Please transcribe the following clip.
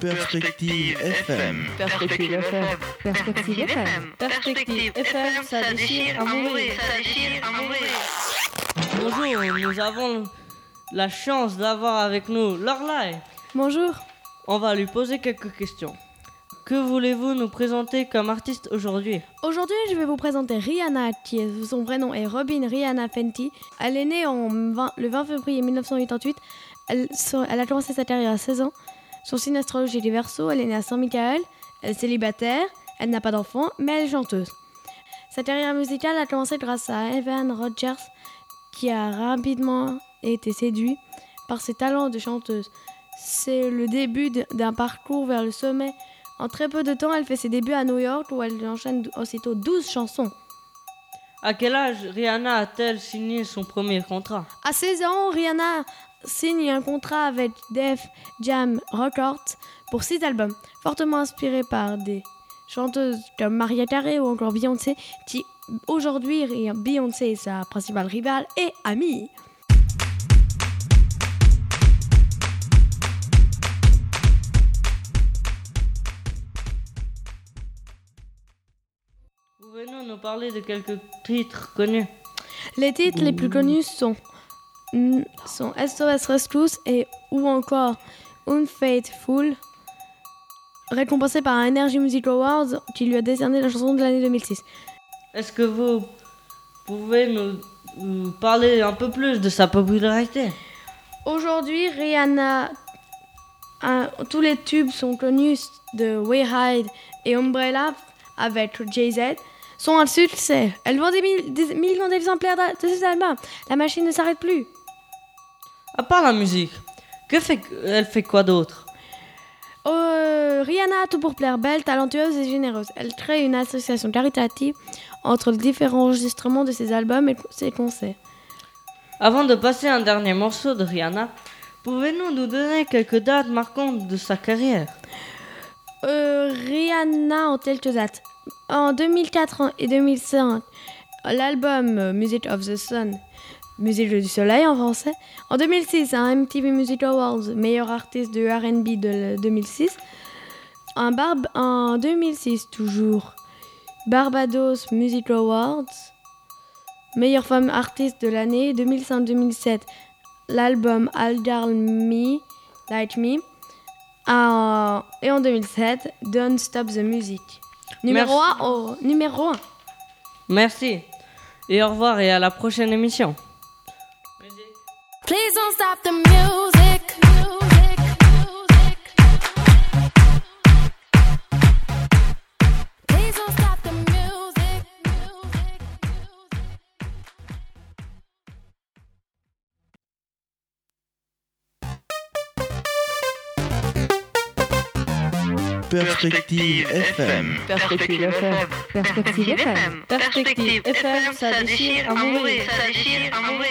Perspective FM. Perspective FM. Perspective FM. Perspective FM, ça déchire à mourir. Ça déchire à mourir. Bonjour, nous avons la chance d'avoir avec nous Lorelai. Bonjour. On va lui poser quelques questions. Que voulez-vous nous présenter comme artiste aujourd'hui? Aujourd'hui, je vais vous présenter Rihanna, qui est, son vrai nom est Robin Rihanna Fenty. Elle est née en 20 le 20 février 1988. Elle, elle a commencé sa carrière à 16 ans. Son signe astrologique est. Elle est née à Saint-Michael. Elle est célibataire. Elle n'a pas d'enfant, mais elle est chanteuse. Sa carrière musicale a commencé grâce à Evan Rogers, qui a rapidement été séduit par ses talents de chanteuse. C'est le début d'un parcours vers le sommet. En très peu de temps, elle fait ses débuts à New York où elle enchaîne aussitôt 12 chansons. À quel âge Rihanna a-t-elle signé son premier contrat? À 16 ans, Rihanna signe un contrat avec Def Jam Records pour 6 albums, fortement inspirés par des chanteuses comme Maria Carey ou encore Beyoncé, qui aujourd'hui, Beyoncé est sa principale rivale et amie. Nous parler de quelques titres connus. Les titres les plus connus sont, sont SOS Rescue et ou encore Unfaithful, récompensé par un Energy Music Awards qui lui a décerné la chanson de l'année 2006. Est-ce que vous pouvez nous, nous parler un peu plus de sa popularité? Aujourd'hui, Rihanna, un- tous les tubes sont connus de We Hide et Umbrella avec Jay-Z sont un succès. Elle vend des, mille- des millions d'exemplaires de ses albums. La machine ne s'arrête plus. À part la musique, que fait elle fait quoi d'autre? Euh, Rihanna a tout pour plaire, belle, talentueuse et généreuse. Elle crée une association caritative entre les différents enregistrements de ses albums et ses concerts. Avant de passer un dernier morceau de Rihanna, pouvez-nous nous donner quelques dates marquantes de sa carrière? Euh, Rihanna en quelques dates. En 2004 et 2005, l'album euh, Music of the Sun, Musique du Soleil en français. En 2006, un MTV Music Awards, meilleur artiste de RB de 2006. Un barb en 2006 toujours, Barbados Music Awards, meilleure femme artiste de l'année 2005-2007. L'album I'll Girl Me, Like Me. Et en 2007, Don't Stop the Music. Numéro Merci. 1 au numéro 1. Merci. Et au revoir et à la prochaine émission. Please don't stop the music. Perspective FM. Perspective FM. Perspective FM. Perspective FM, ça déchire à mourir. Ça déchire à mourir.